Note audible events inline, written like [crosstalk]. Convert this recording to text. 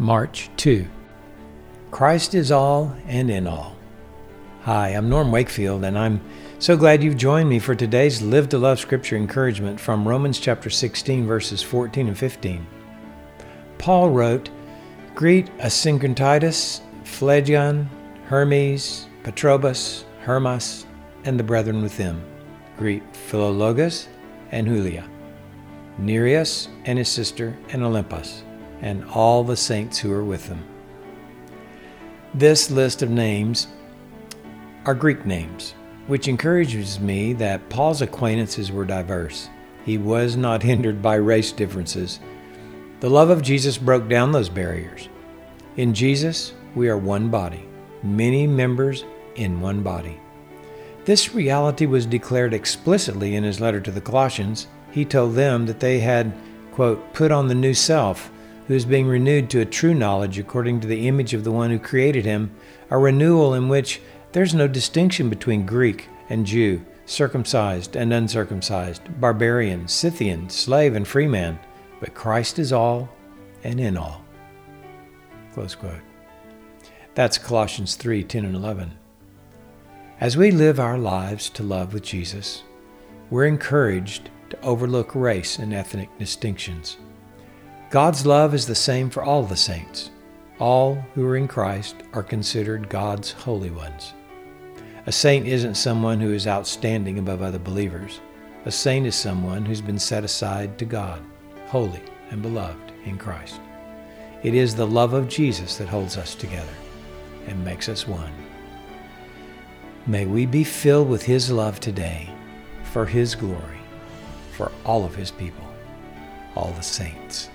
March 2. Christ is all and in all. Hi, I'm Norm Wakefield, and I'm so glad you've joined me for today's Live to Love Scripture encouragement from Romans chapter 16, verses 14 and 15. Paul wrote, Greet Asyncritus, Phlegon, Hermes, Patrobas, Hermas, and the brethren with them. Greet Philologus and Julia, Nereus and his sister, and Olympas, and all the saints who are with them. This list of names are Greek names, which encourages me that Paul's acquaintances were diverse. He was not [laughs] hindered by race differences. The love of Jesus broke down those barriers. In Jesus, we are one body, many members in one body. This reality was declared explicitly in his letter to the Colossians. He told them that they had, quote, put on the new self, who is being renewed to a true knowledge according to the image of the one who created him, a renewal in which there's no distinction between Greek and Jew, circumcised and uncircumcised, barbarian, Scythian, slave, and free man, but Christ is all and in all. Close quote. That's Colossians 3 10 and 11. As we live our lives to love with Jesus, we're encouraged to overlook race and ethnic distinctions. God's love is the same for all the saints. All who are in Christ are considered God's holy ones. A saint isn't someone who is outstanding above other believers. A saint is someone who's been set aside to God, holy and beloved in Christ. It is the love of Jesus that holds us together and makes us one. May we be filled with His love today for His glory, for all of His people, all the saints.